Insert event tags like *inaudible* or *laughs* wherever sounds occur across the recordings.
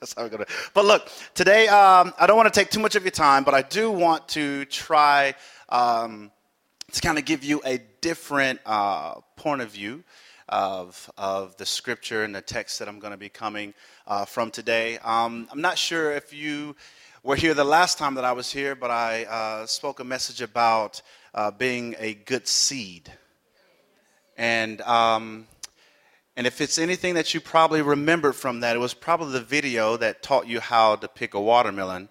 That's how we're going to. But look, today um, I don't want to take too much of your time, but I do want to try um, to kind of give you a different uh, point of view of, of the scripture and the text that I'm going to be coming uh, from today. Um, I'm not sure if you were here the last time that I was here, but I uh, spoke a message about uh, being a good seed. And, um, and if it's anything that you probably remembered from that, it was probably the video that taught you how to pick a watermelon.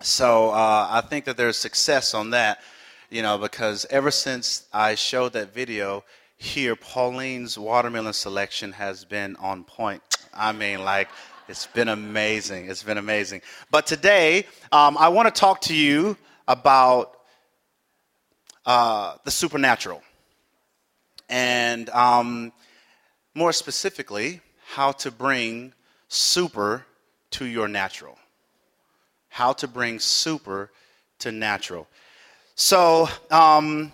So uh, I think that there's success on that, you know, because ever since I showed that video, here, Pauline's watermelon selection has been on point. I mean, like, it's been amazing. It's been amazing. But today, um, I want to talk to you about uh, the supernatural. And um, more specifically, how to bring super to your natural. How to bring super to natural. So, um,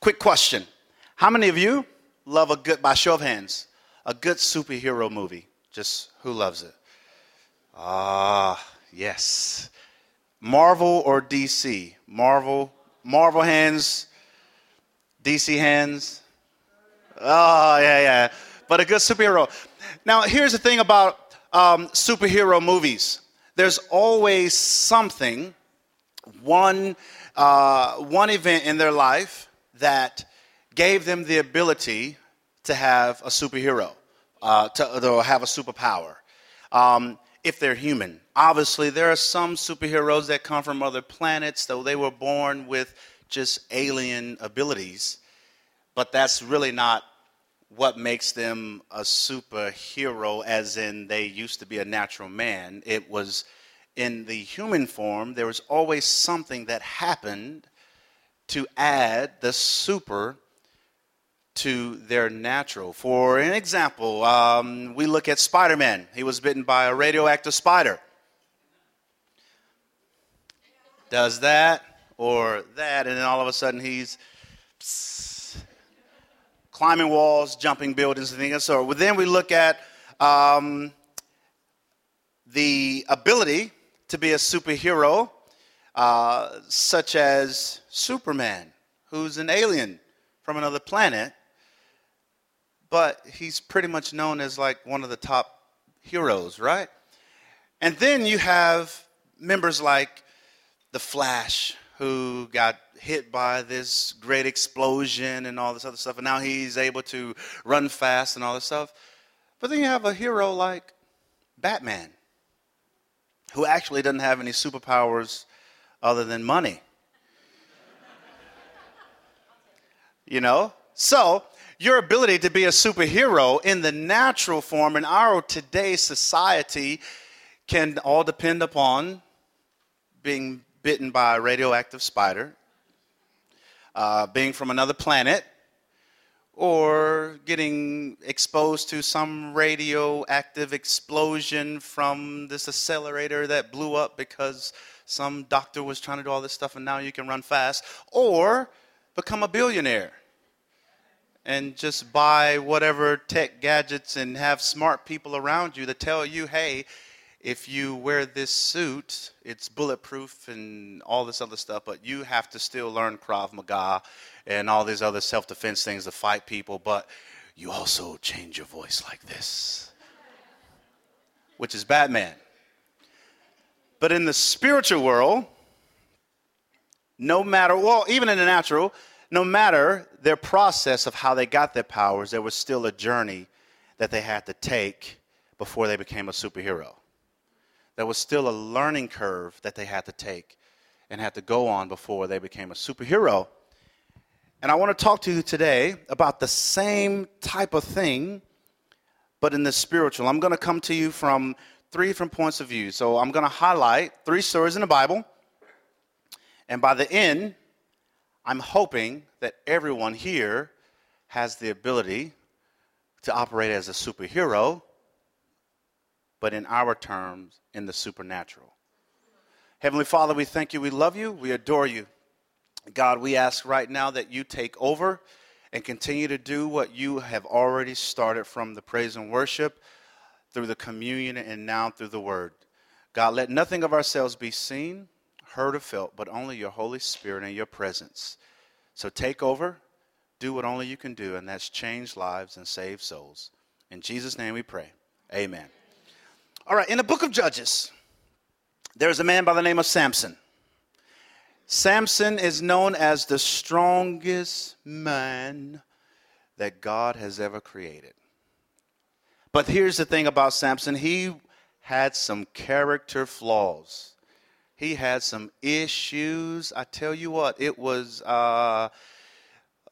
quick question how many of you love a good, by show of hands, a good superhero movie? Just who loves it? Ah, yes. Marvel or DC? Marvel, Marvel hands, DC hands. Oh, yeah, yeah. But a good superhero. Now, here's the thing about um, superhero movies there's always something, one, uh, one event in their life that gave them the ability to have a superhero, uh, to, to, have a superpower, um, if they're human. Obviously, there are some superheroes that come from other planets, though they were born with just alien abilities, but that's really not what makes them a superhero, as in they used to be a natural man. It was in the human form, there was always something that happened to add the super to their natural. For an example, um, we look at Spider Man. He was bitten by a radioactive spider. Does that or that, and then all of a sudden he's psst, climbing walls, jumping buildings, and things. So then we look at um, the ability to be a superhero, uh, such as Superman, who's an alien from another planet but he's pretty much known as like one of the top heroes, right? And then you have members like the Flash, who got hit by this great explosion and all this other stuff, and now he's able to run fast and all this stuff. But then you have a hero like Batman, who actually doesn't have any superpowers other than money. *laughs* you know? So, your ability to be a superhero in the natural form in our today's society can all depend upon being bitten by a radioactive spider, uh, being from another planet, or getting exposed to some radioactive explosion from this accelerator that blew up because some doctor was trying to do all this stuff and now you can run fast, or become a billionaire and just buy whatever tech gadgets and have smart people around you to tell you, hey, if you wear this suit, it's bulletproof and all this other stuff, but you have to still learn Krav Maga and all these other self defense things to fight people, but you also change your voice like this, which is Batman. But in the spiritual world, no matter, well, even in the natural, no matter their process of how they got their powers, there was still a journey that they had to take before they became a superhero. There was still a learning curve that they had to take and had to go on before they became a superhero. And I want to talk to you today about the same type of thing, but in the spiritual. I'm going to come to you from three different points of view. So I'm going to highlight three stories in the Bible. And by the end, I'm hoping that everyone here has the ability to operate as a superhero, but in our terms, in the supernatural. Heavenly Father, we thank you, we love you, we adore you. God, we ask right now that you take over and continue to do what you have already started from the praise and worship through the communion and now through the word. God, let nothing of ourselves be seen, heard, or felt, but only your Holy Spirit and your presence. So take over, do what only you can do, and that's change lives and save souls. In Jesus' name we pray. Amen. All right, in the book of Judges, there's a man by the name of Samson. Samson is known as the strongest man that God has ever created. But here's the thing about Samson he had some character flaws. He had some issues. I tell you what, it was, uh,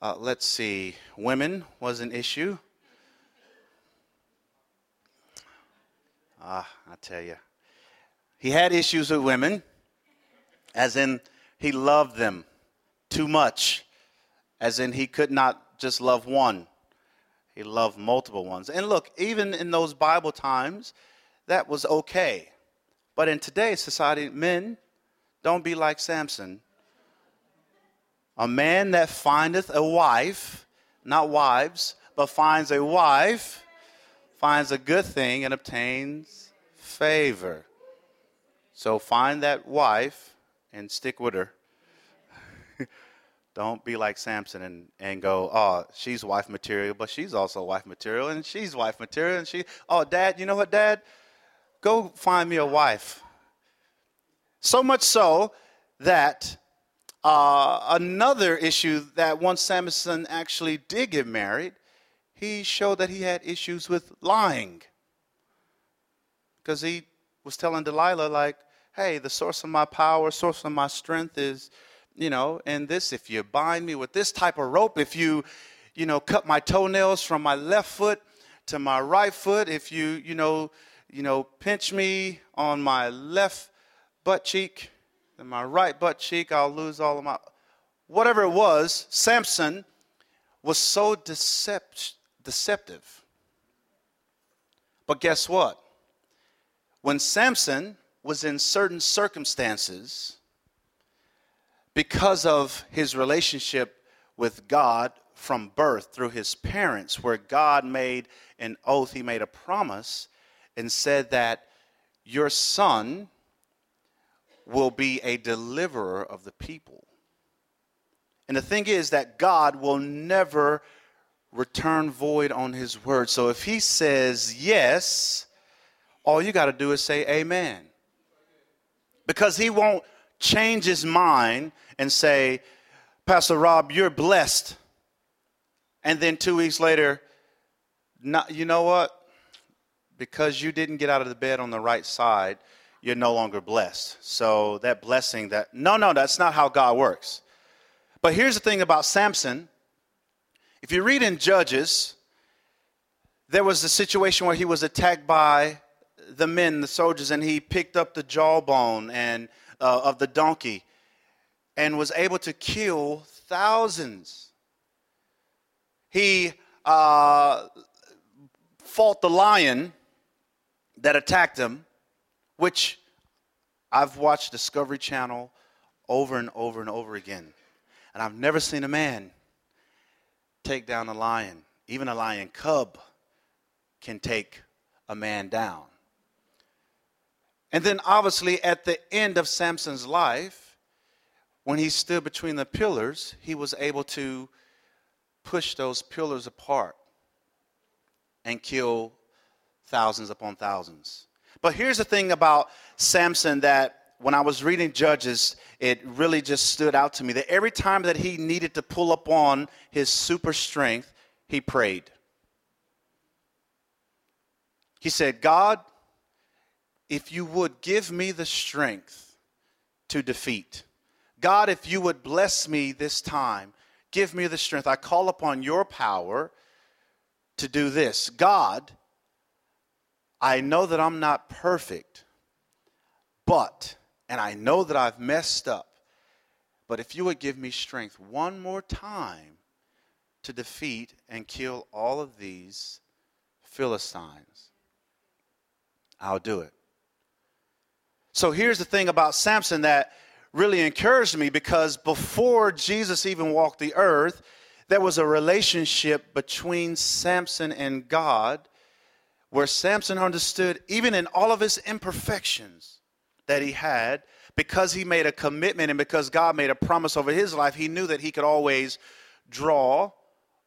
uh, let's see, women was an issue. Ah, I tell you. He had issues with women, as in he loved them too much, as in he could not just love one. He loved multiple ones. And look, even in those Bible times, that was okay. But in today's society, men, don't be like Samson. A man that findeth a wife, not wives, but finds a wife, finds a good thing and obtains favor. So find that wife and stick with her. *laughs* Don't be like Samson and, and go, oh, she's wife material, but she's also wife material, and she's wife material, and she, oh, dad, you know what, dad? Go find me a wife. So much so that uh, another issue that once Samson actually did get married, he showed that he had issues with lying. Because he was telling Delilah, like, hey, the source of my power, source of my strength is you know, and this, if you bind me with this type of rope, if you, you know, cut my toenails from my left foot to my right foot, if you, you know, you know, pinch me on my left butt cheek and my right butt cheek, I'll lose all of my, whatever it was, Samson was so decept, deceptive. But guess what? When Samson was in certain circumstances, because of his relationship with God from birth through his parents, where God made an oath, he made a promise, and said that your son will be a deliverer of the people. And the thing is that God will never return void on his word. So if he says yes, all you got to do is say amen. Because he won't change his mind and say, Pastor Rob, you're blessed. And then two weeks later, not, you know what? Because you didn't get out of the bed on the right side, you're no longer blessed. So that blessing that, no, no, that's not how God works. But here's the thing about Samson. If you read in Judges, there was a situation where he was attacked by the men, the soldiers, and he picked up the jawbone and uh, of the donkey and was able to kill thousands. He uh, fought the lion that attacked him, which I've watched Discovery Channel over and over and over again. And I've never seen a man take down a lion. Even a lion cub can take a man down. And then, obviously, at the end of Samson's life, when he stood between the pillars, he was able to push those pillars apart and kill thousands upon thousands. But here's the thing about Samson that when I was reading Judges, it really just stood out to me that every time that he needed to pull up on his super strength, he prayed. He said, God, if you would give me the strength to defeat. God, if you would bless me this time, give me the strength. I call upon your power to do this. God, I know that I'm not perfect, but, and I know that I've messed up, but if you would give me strength one more time to defeat and kill all of these Philistines, I'll do it. So here's the thing about Samson that really encouraged me because before Jesus even walked the earth, there was a relationship between Samson and God where Samson understood, even in all of his imperfections that he had, because he made a commitment and because God made a promise over his life, he knew that he could always draw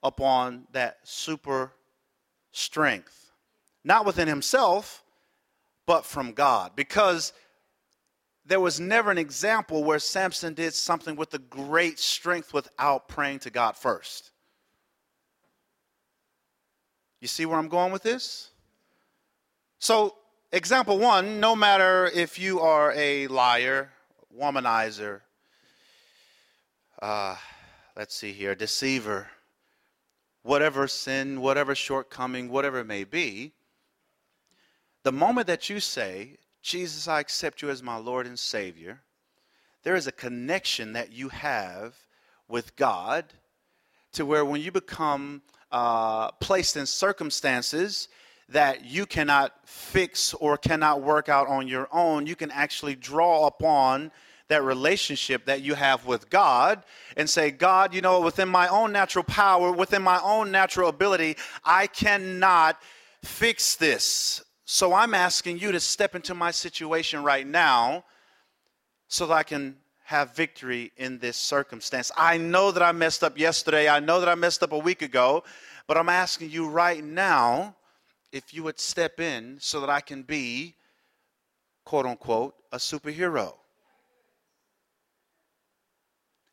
upon that super strength. Not within himself, but from God. Because there was never an example where Samson did something with a great strength without praying to God first. You see where I'm going with this? So, example one no matter if you are a liar, womanizer, uh, let's see here, deceiver, whatever sin, whatever shortcoming, whatever it may be, the moment that you say, Jesus, I accept you as my Lord and Savior, there is a connection that you have with God to where when you become uh, placed in circumstances that you cannot fix or cannot work out on your own, you can actually draw upon that relationship that you have with God and say, God, you know, within my own natural power, within my own natural ability, I cannot fix this. So I'm asking you to step into my situation right now so that I can have victory in this circumstance. I know that I messed up yesterday. I know that I messed up a week ago, but I'm asking you right now if you would step in so that I can be, quote unquote, a superhero.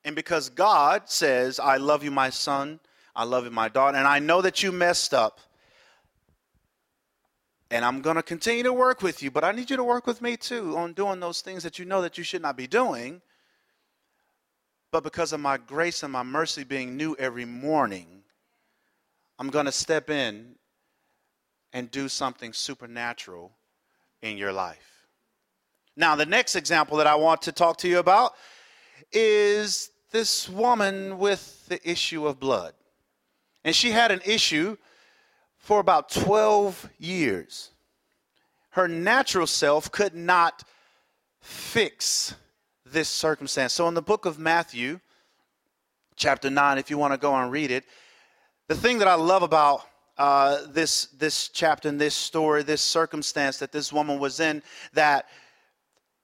And because God says, I love you, my son, I love you, my daughter, and I know that you messed up, and I'm going to continue to work with you, but I need you to work with me too on doing those things that you know that you should not be doing. But because of my grace and my mercy being new every morning, I'm going to step in and do something supernatural in your life. Now, the next example that I want to talk to you about is this woman with the issue of blood. And she had an issue for about 12 years. Her natural self could not fix this circumstance. So, in the book of Matthew, chapter 9, if you want to go and read it, the thing that I love about uh, this, this chapter and this story, this circumstance that this woman was in, that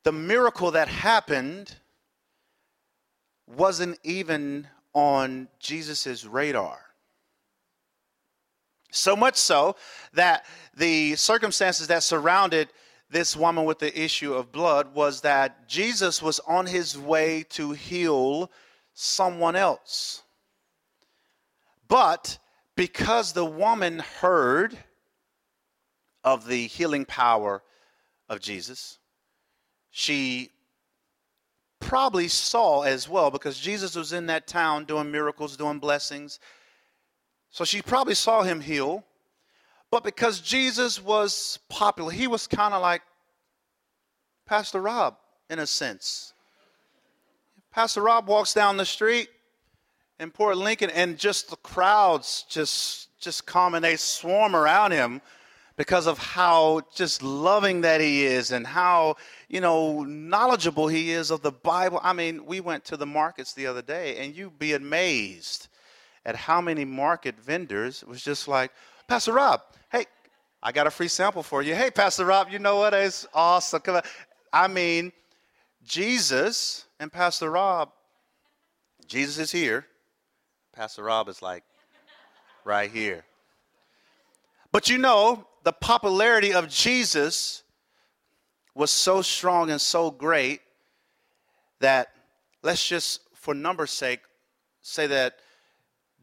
the miracle that happened wasn't even on Jesus' radar. So much so that the circumstances that surrounded this woman with the issue of blood was that Jesus was on his way to heal someone else. But because the woman heard of the healing power of Jesus, she probably saw as well because Jesus was in that town doing miracles, doing blessings. So she probably saw him heal. But because Jesus was popular, he was kind of like Pastor Rob in a sense. Pastor Rob walks down the street in Port Lincoln and just the crowds just just come and they swarm around him because of how just loving that he is and how you know knowledgeable he is of the bible i mean we went to the markets the other day and you'd be amazed at how many market vendors was just like pastor rob hey i got a free sample for you hey pastor rob you know what? is awesome Come on. i mean jesus and pastor rob jesus is here pastor rob is like right here but you know the popularity of Jesus was so strong and so great that let's just, for numbers' sake, say that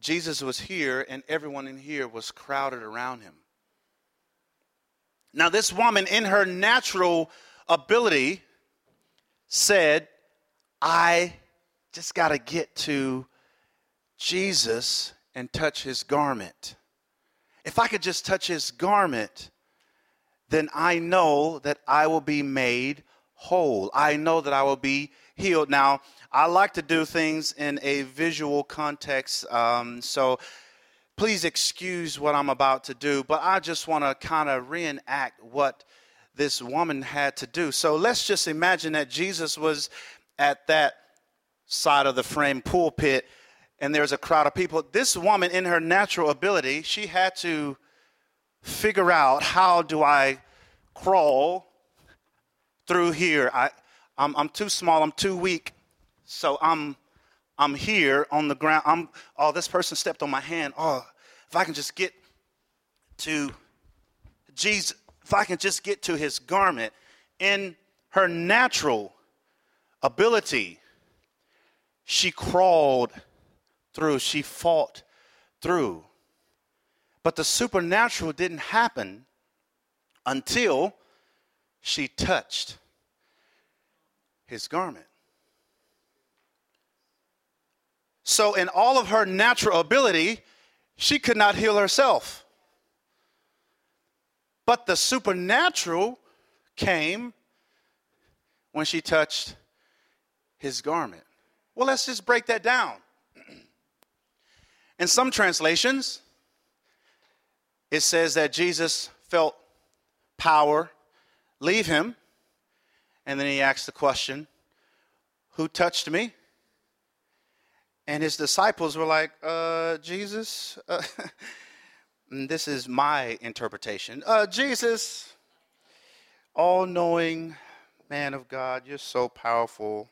Jesus was here and everyone in here was crowded around him. Now, this woman, in her natural ability, said, I just got to get to Jesus and touch his garment if I could just touch his garment, then I know that I will be made whole. I know that I will be healed. Now, I like to do things in a visual context, um, so please excuse what I'm about to do, but I just want to kind of reenact what this woman had to do. So let's just imagine that Jesus was at that side of the frame pulpit and there's a crowd of people. This woman, in her natural ability, she had to figure out how do I crawl through here. I, I'm, I'm too small, I'm too weak. So I'm, I'm here on the ground. I'm, oh, this person stepped on my hand. Oh, if I can just get to Jesus, if I can just get to his garment in her natural ability, she crawled through, she fought through. But the supernatural didn't happen until she touched his garment. So, in all of her natural ability, she could not heal herself. But the supernatural came when she touched his garment. Well, let's just break that down. In some translations, it says that Jesus felt power leave him, and then he asked the question, Who touched me? And his disciples were like, uh, Jesus, uh, *laughs* this is my interpretation. Uh, Jesus, all knowing man of God, you're so powerful.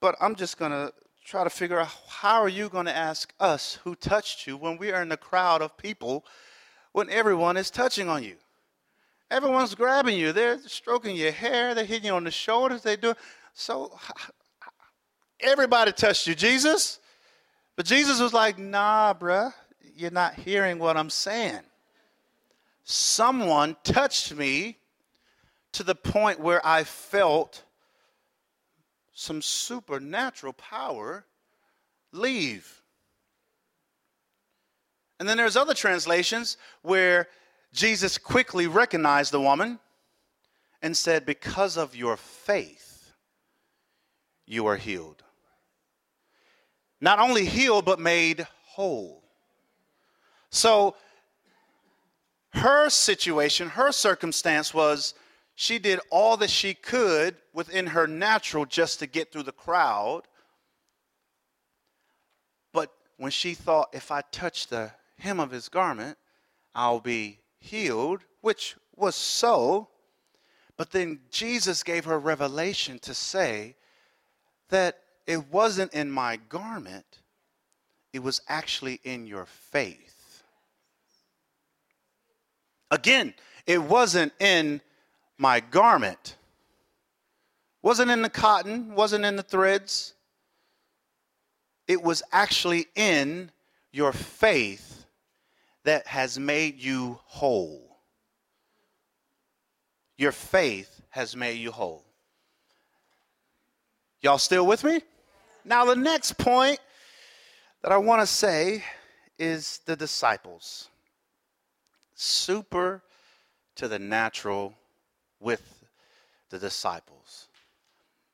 But I'm just going to try to figure out how are you going to ask us who touched you when we are in the crowd of people when everyone is touching on you? Everyone's grabbing you. They're stroking your hair. They're hitting you on the shoulders. They do. So everybody touched you, Jesus. But Jesus was like, nah, bruh, you're not hearing what I'm saying. Someone touched me to the point where I felt some supernatural power leave. And then there's other translations where Jesus quickly recognized the woman and said, Because of your faith, you are healed. Not only healed, but made whole. So, her situation, her circumstance was she did all that she could within her natural just to get through the crowd. But when she thought, if I touch the hem of his garment, I'll be healed, which was so. But then Jesus gave her revelation to say that it wasn't in my garment, it was actually in your faith. Again, it wasn't in my garment. Wasn't in the cotton, wasn't in the threads. It was actually in your faith that has made you whole. Your faith has made you whole. Y'all still with me? Now, the next point that I want to say is the disciples. Super to the natural with the disciples.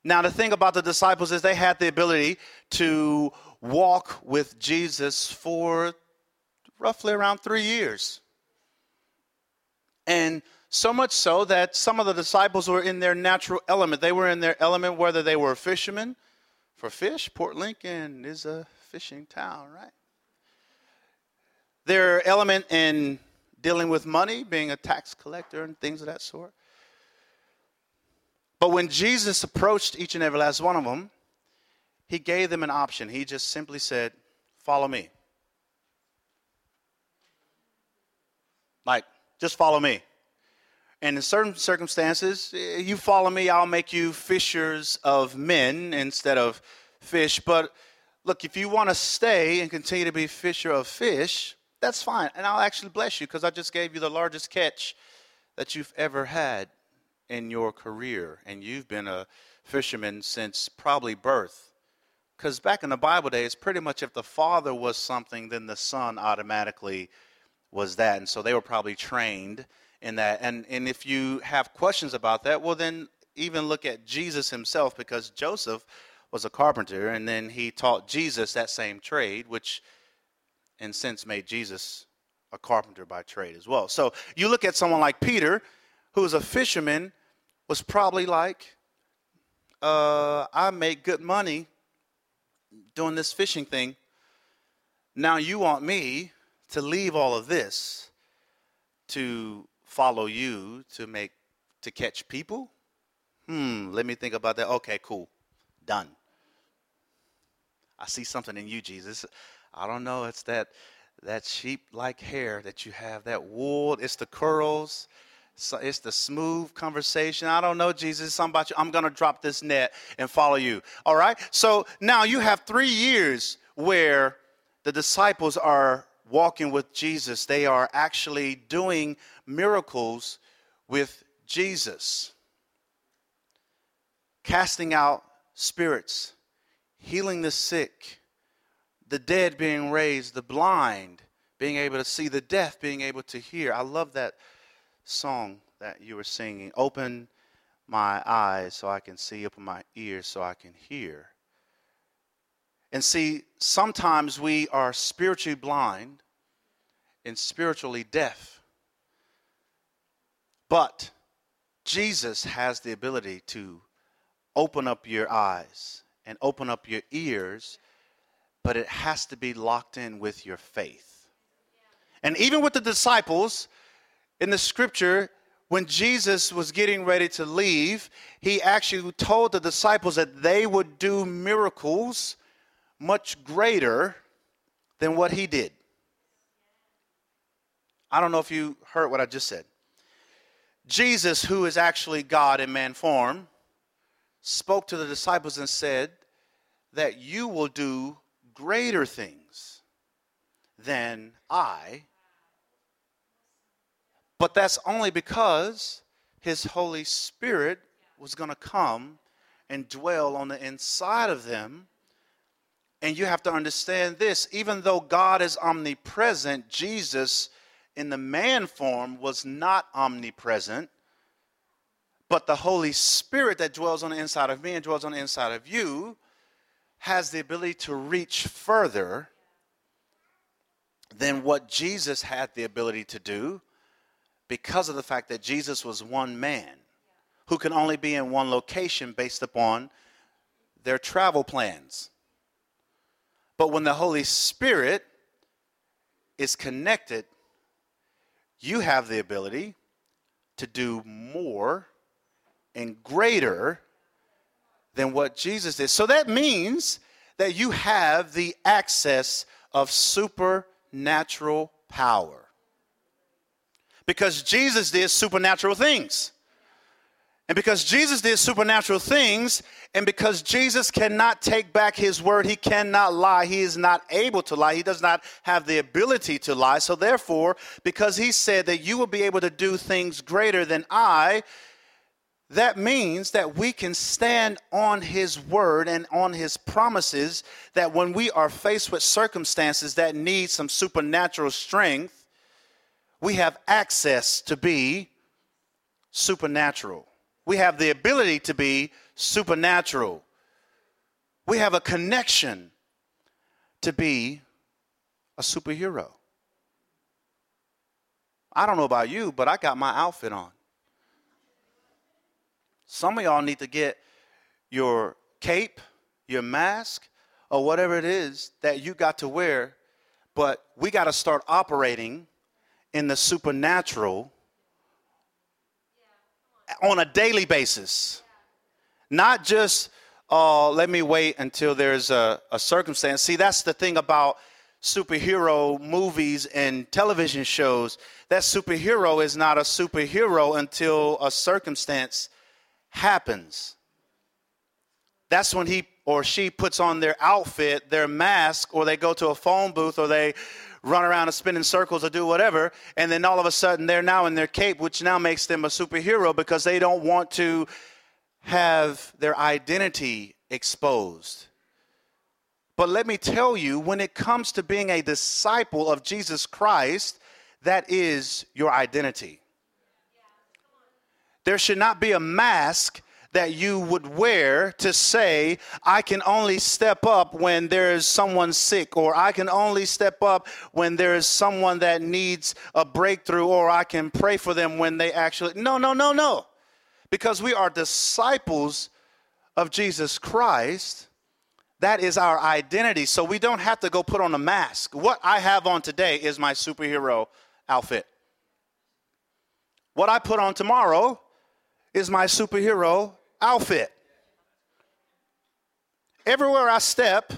Now, the thing about the disciples is they had the ability to walk with Jesus for roughly around three years. And so much so that some of the disciples were in their natural element. They were in their element whether they were fishermen for fish. Port Lincoln is a fishing town, right? Their element in dealing with money, being a tax collector and things of that sort. But when Jesus approached each and every last one of them, he gave them an option. He just simply said, Follow me. Like, just follow me. And in certain circumstances, eh, you follow me, I'll make you fishers of men instead of fish. But look, if you want to stay and continue to be fisher of fish, that's fine. And I'll actually bless you because I just gave you the largest catch that you've ever had in your career and you've been a fisherman since probably birth. Because back in the Bible days, pretty much if the father was something, then the son automatically was that. And so they were probably trained in that. And, and if you have questions about that, well, then even look at Jesus himself, because Joseph was a carpenter, and then he taught Jesus that same trade, which in sense made Jesus a carpenter by trade as well. So you look at someone like Peter, who was a fisherman, was probably like, uh, I make good money doing this fishing thing. Now you want me to leave all of this to follow you to make to catch people? Hmm, let me think about that. Okay, cool. Done. I see something in you, Jesus. I don't know, it's that that sheep-like hair that you have, that wool, it's the curls, so it's the smooth conversation. I don't know, Jesus, something about you. I'm going to drop this net and follow you. All right? So now you have three years where the disciples are walking with Jesus. They are actually doing miracles with Jesus, casting out spirits, healing the sick, the dead being raised, the blind being able to see, the deaf being able to hear. I love that song that you were singing. Open my eyes so I can see, open my ears so I can hear. And see, sometimes we are spiritually blind and spiritually deaf. But Jesus has the ability to open up your eyes and open up your ears, but it has to be locked in with your faith. And even with the disciples, in the scripture, when Jesus was getting ready to leave, he actually told the disciples that they would do miracles much greater than what he did. I don't know if you heard what I just said. Jesus, who is actually God in man form, spoke to the disciples and said that you will do greater things than I but that's only because his Holy Spirit was going to come and dwell on the inside of them. And you have to understand this even though God is omnipresent, Jesus in the man form was not omnipresent. But the Holy Spirit that dwells on the inside of me and dwells on the inside of you has the ability to reach further than what Jesus had the ability to do because of the fact that Jesus was one man who can only be in one location based upon their travel plans. But when the Holy Spirit is connected, you have the ability to do more and greater than what Jesus did. So that means that you have the access of supernatural power because Jesus did supernatural things. And because Jesus did supernatural things, and because Jesus cannot take back his word, he cannot lie. He is not able to lie. He does not have the ability to lie. So, therefore, because he said that you will be able to do things greater than I, that means that we can stand on his word and on his promises that when we are faced with circumstances that need some supernatural strength, we have access to be supernatural. We have the ability to be supernatural. We have a connection to be a superhero. I don't know about you, but I got my outfit on. Some of y'all need to get your cape, your mask, or whatever it is that you got to wear, but we got to start operating in the supernatural on a daily basis. Not just, uh, let me wait until there's a, a circumstance. See, that's the thing about superhero movies and television shows. That superhero is not a superhero until a circumstance happens. That's when he or she puts on their outfit, their mask, or they go to a phone booth, or they run around and spin in circles or do whatever, and then all of a sudden they're now in their cape, which now makes them a superhero because they don't want to have their identity exposed. But let me tell you, when it comes to being a disciple of Jesus Christ, that is your identity. There should not be a mask that you would wear to say, I can only step up when there is someone sick, or I can only step up when there is someone that needs a breakthrough, or I can pray for them when they actually. No, no, no, no. Because we are disciples of Jesus Christ. That is our identity. So we don't have to go put on a mask. What I have on today is my superhero outfit. What I put on tomorrow is my superhero outfit. Everywhere I step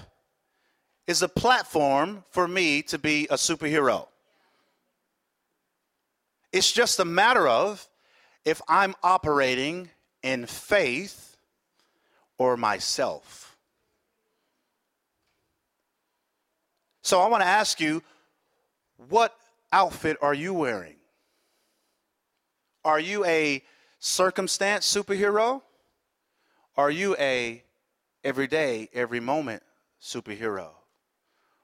is a platform for me to be a superhero. It's just a matter of if I'm operating in faith or myself. So I want to ask you what outfit are you wearing? Are you a circumstance superhero? Are you a everyday, every moment superhero?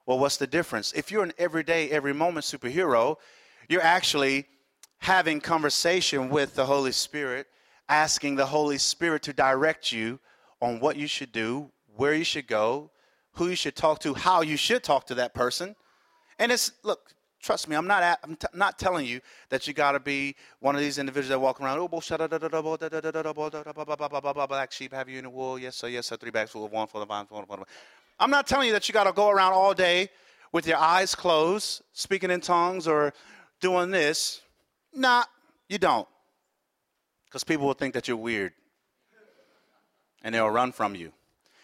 Well, what's the difference? If you're an everyday, every moment superhero, you're actually having conversation with the Holy Spirit, asking the Holy Spirit to direct you on what you should do, where you should go, who you should talk to, how you should talk to that person. And it's look, trust me, I'm not at, I'm t- not telling you that you got to be one of these individuals that walk around. Oh, black sheep have you in the wool? Yes, sir. Yes, sir. Three bags full of one for the vine. I'm not telling you that you got to go around all day with your eyes closed, speaking in tongues or doing this. Nah, you don't. Because people will think that you're weird. And they'll run from you.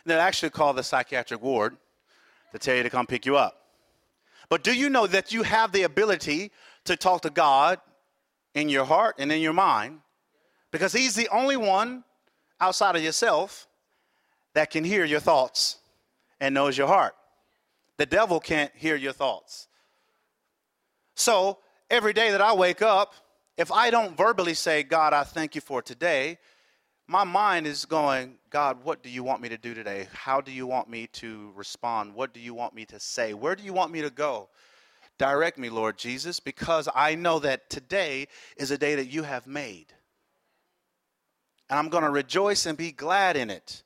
And they'll actually call the psychiatric ward to tell you to come pick you up. But do you know that you have the ability to talk to God in your heart and in your mind? Because He's the only one outside of yourself that can hear your thoughts and knows your heart. The devil can't hear your thoughts. So every day that I wake up, if I don't verbally say, God, I thank you for today, my mind is going, God, what do you want me to do today? How do you want me to respond? What do you want me to say? Where do you want me to go? Direct me, Lord Jesus, because I know that today is a day that you have made. And I'm going to rejoice and be glad in it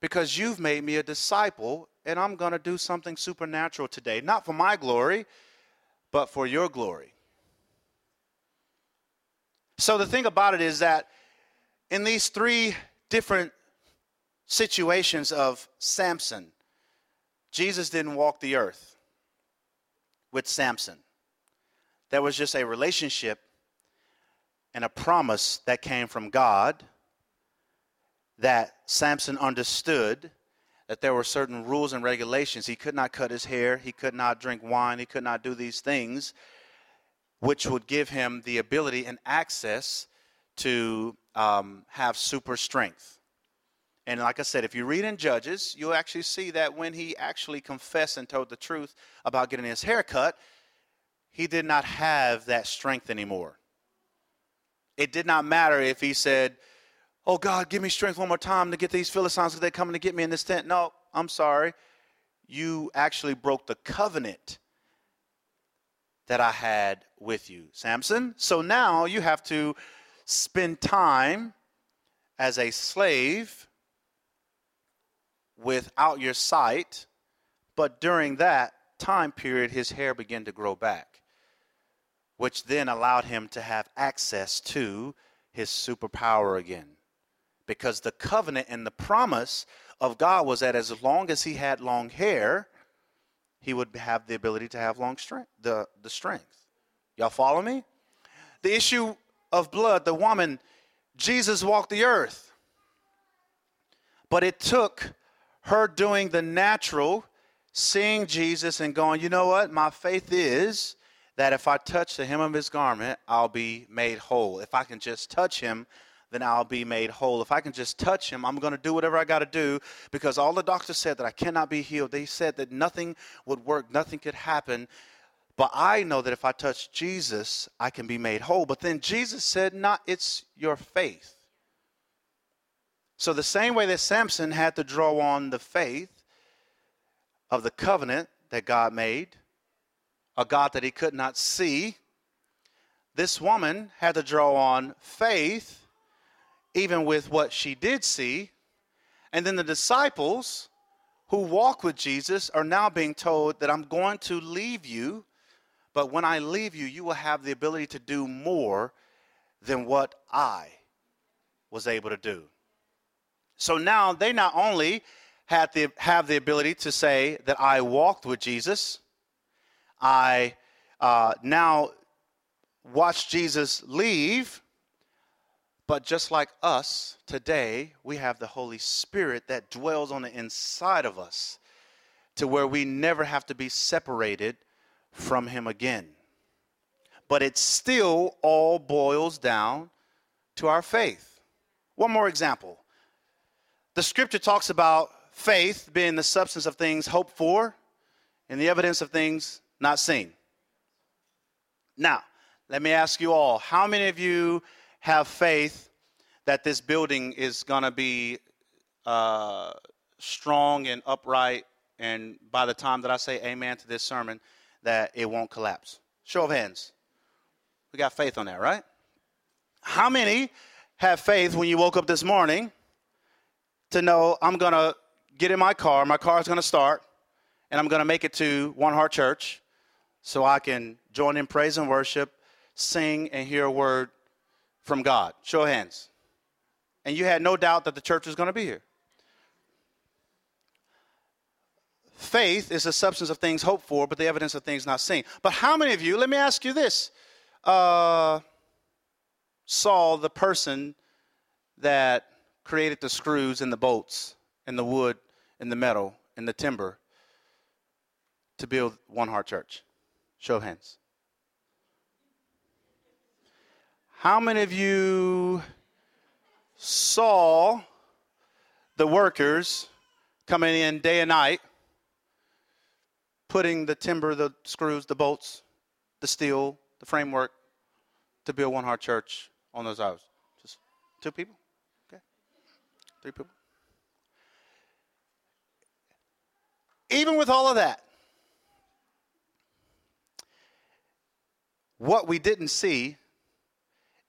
because you've made me a disciple and I'm going to do something supernatural today, not for my glory, but for your glory. So the thing about it is that in these three different situations of Samson, Jesus didn't walk the earth with Samson. There was just a relationship and a promise that came from God that Samson understood that there were certain rules and regulations. He could not cut his hair, he could not drink wine, he could not do these things, which would give him the ability and access to um, have super strength. And like I said, if you read in Judges, you'll actually see that when he actually confessed and told the truth about getting his hair cut, he did not have that strength anymore. It did not matter if he said, Oh God, give me strength one more time to get these Philistines because they're coming to get me in this tent. No, I'm sorry. You actually broke the covenant that I had with you, Samson. So now you have to spend time as a slave without your sight, but during that time period, his hair began to grow back, which then allowed him to have access to his superpower again. Because the covenant and the promise of God was that as long as he had long hair, he would have the ability to have long strength, the, the strength. Y'all follow me? The issue of blood, the woman, Jesus walked the earth. But it took her doing the natural, seeing Jesus and going, you know what? My faith is that if I touch the hem of his garment, I'll be made whole. If I can just touch him, then I'll be made whole. If I can just touch him, I'm going to do whatever I got to do because all the doctors said that I cannot be healed. They said that nothing would work, nothing could happen. But I know that if I touch Jesus, I can be made whole. But then Jesus said, Not, it's your faith. So, the same way that Samson had to draw on the faith of the covenant that God made, a God that he could not see, this woman had to draw on faith, even with what she did see. And then the disciples who walk with Jesus are now being told that I'm going to leave you but when I leave you, you will have the ability to do more than what I was able to do. So now they not only the, have the ability to say that I walked with Jesus, I uh, now watched Jesus leave, but just like us today, we have the Holy Spirit that dwells on the inside of us to where we never have to be separated from Him again. But it still all boils down to our faith. One more example. The scripture talks about faith being the substance of things hoped for and the evidence of things not seen. Now, let me ask you all how many of you have faith that this building is going to be uh, strong and upright, and by the time that I say amen to this sermon, that it won't collapse? Show of hands. We got faith on that, right? How many have faith when you woke up this morning to know I'm going to get in my car, my car is going to start, and I'm going to make it to One Heart Church so I can join in praise and worship, sing, and hear a word from God? Show of hands. And you had no doubt that the church was going to be here. Faith is the substance of things hoped for, but the evidence of things not seen. But how many of you, let me ask you this, uh, saw the person that created the screws and the bolts and the wood and the metal and the timber to build One Heart Church? Show of hands. How many of you saw the workers coming in day and night, putting the timber, the screws, the bolts, the steel, the framework to build One Heart Church on those hours? Just two people? Okay. Three people? Even with all of that, what we didn't see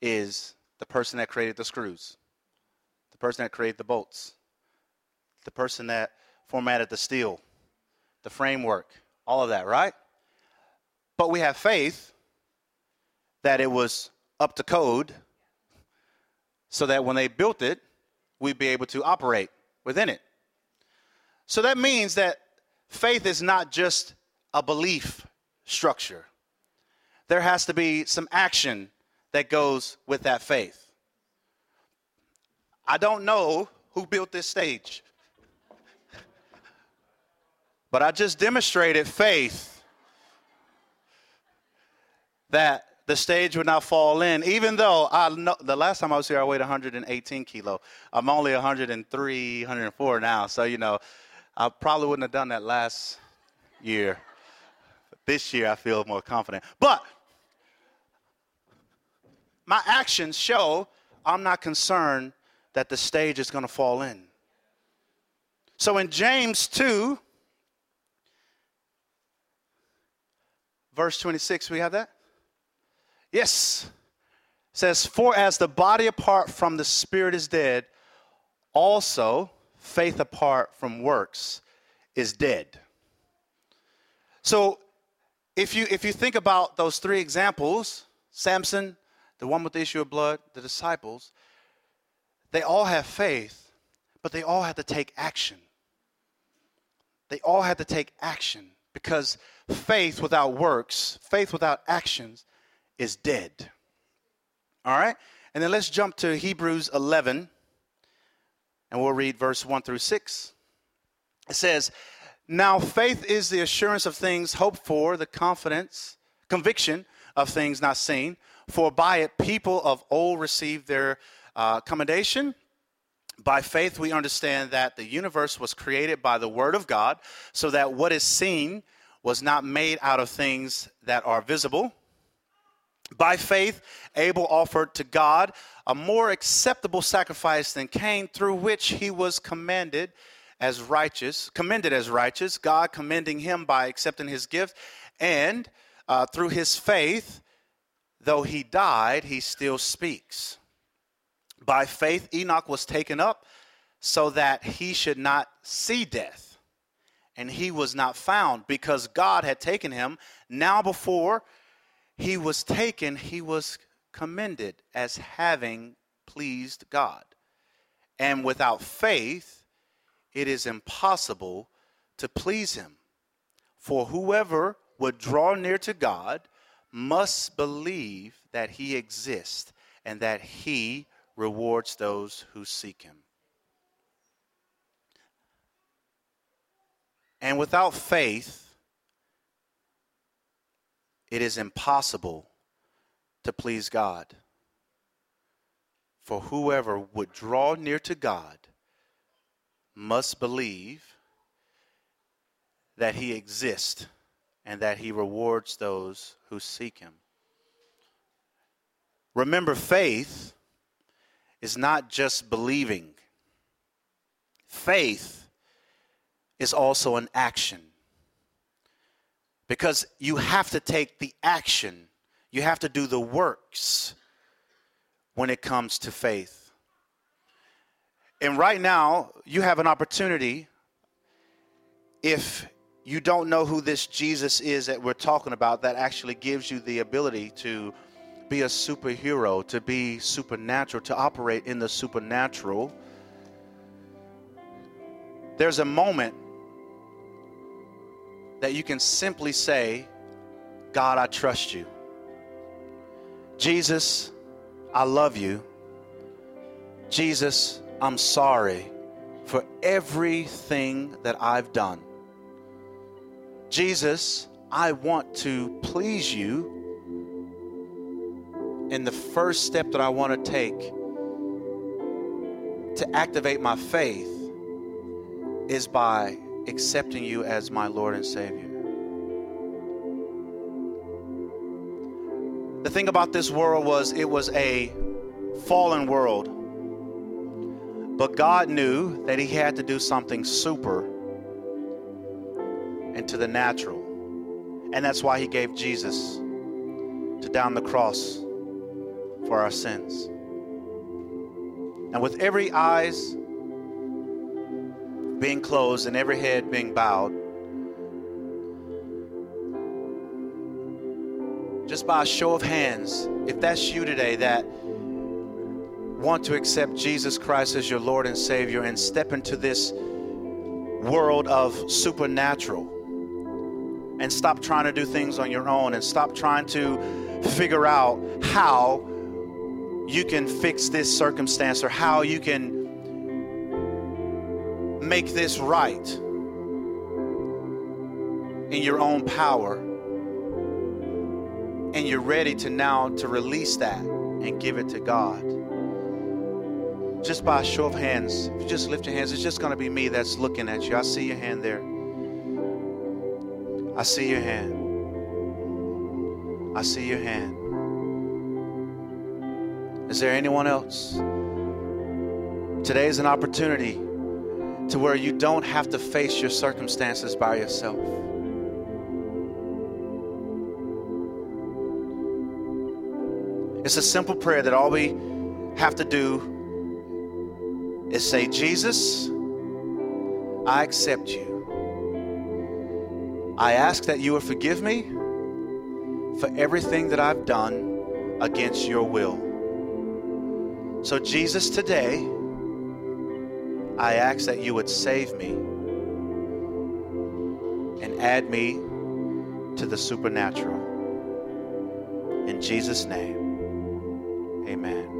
is the person that created the screws, the person that created the bolts, the person that formatted the steel, the framework, all of that, right? But we have faith that it was up to code so that when they built it, we'd be able to operate within it. So that means that faith is not just a belief structure, there has to be some action that goes with that faith. I don't know who built this stage, but I just demonstrated faith that the stage would not fall in, even though I know the last time I was here, I weighed 118 kilo. I'm only 103, 104 now, so you know, I probably wouldn't have done that last year. This year, I feel more confident. But my actions show I'm not concerned that the stage is going to fall in. So in James 2, verse 26, we have that? Yes. It says, For as the body apart from the spirit is dead, also faith apart from works is dead. So if you if you think about those three examples, Samson, the one with the issue of blood, the disciples, they all have faith, but they all had to take action. They all had to take action because faith without works, faith without actions, is dead. All right? And then let's jump to Hebrews 11, and we'll read verse 1 through 6. It says, Now faith is the assurance of things hoped for, the confidence, conviction of things not seen. For by it people of old received their uh, commendation. By faith, we understand that the universe was created by the Word of God, so that what is seen was not made out of things that are visible. By faith, Abel offered to God a more acceptable sacrifice than Cain, through which he was commanded as righteous, commended as righteous, God commending him by accepting his gift, and uh, through his faith, Though he died, he still speaks. By faith, Enoch was taken up so that he should not see death. And he was not found because God had taken him. Now, before he was taken, he was commended as having pleased God. And without faith, it is impossible to please him. For whoever would draw near to God must believe that he exists and that he rewards those who seek him. And without faith, it is impossible to please God. For whoever would draw near to God must believe that he exists and that he rewards those who seek him. Remember, faith is not just believing, faith is also an action. Because you have to take the action, you have to do the works when it comes to faith. And right now, you have an opportunity if you don't know who this Jesus is that we're talking about, that actually gives you the ability to be a superhero, to be supernatural, to operate in the supernatural. There's a moment that you can simply say, God, I trust you. Jesus, I love you. Jesus, I'm sorry for everything that I've done. Jesus, I want to please you. And the first step that I want to take to activate my faith is by accepting you as my Lord and Savior. The thing about this world was it was a fallen world. But God knew that He had to do something super into the natural. And that's why he gave Jesus to down the cross for our sins. And with every eyes being closed and every head being bowed, just by a show of hands, if that's you today that want to accept Jesus Christ as your Lord and Savior and step into this world of supernatural and stop trying to do things on your own and stop trying to figure out how you can fix this circumstance or how you can make this right in your own power and you're ready to now to release that and give it to God just by a show of hands if you just lift your hands it's just going to be me that's looking at you I see your hand there I see your hand. I see your hand. Is there anyone else? Today is an opportunity to where you don't have to face your circumstances by yourself. It's a simple prayer that all we have to do is say, Jesus, I accept you. I ask that you would forgive me for everything that I've done against your will. So, Jesus, today, I ask that you would save me and add me to the supernatural. In Jesus' name, amen.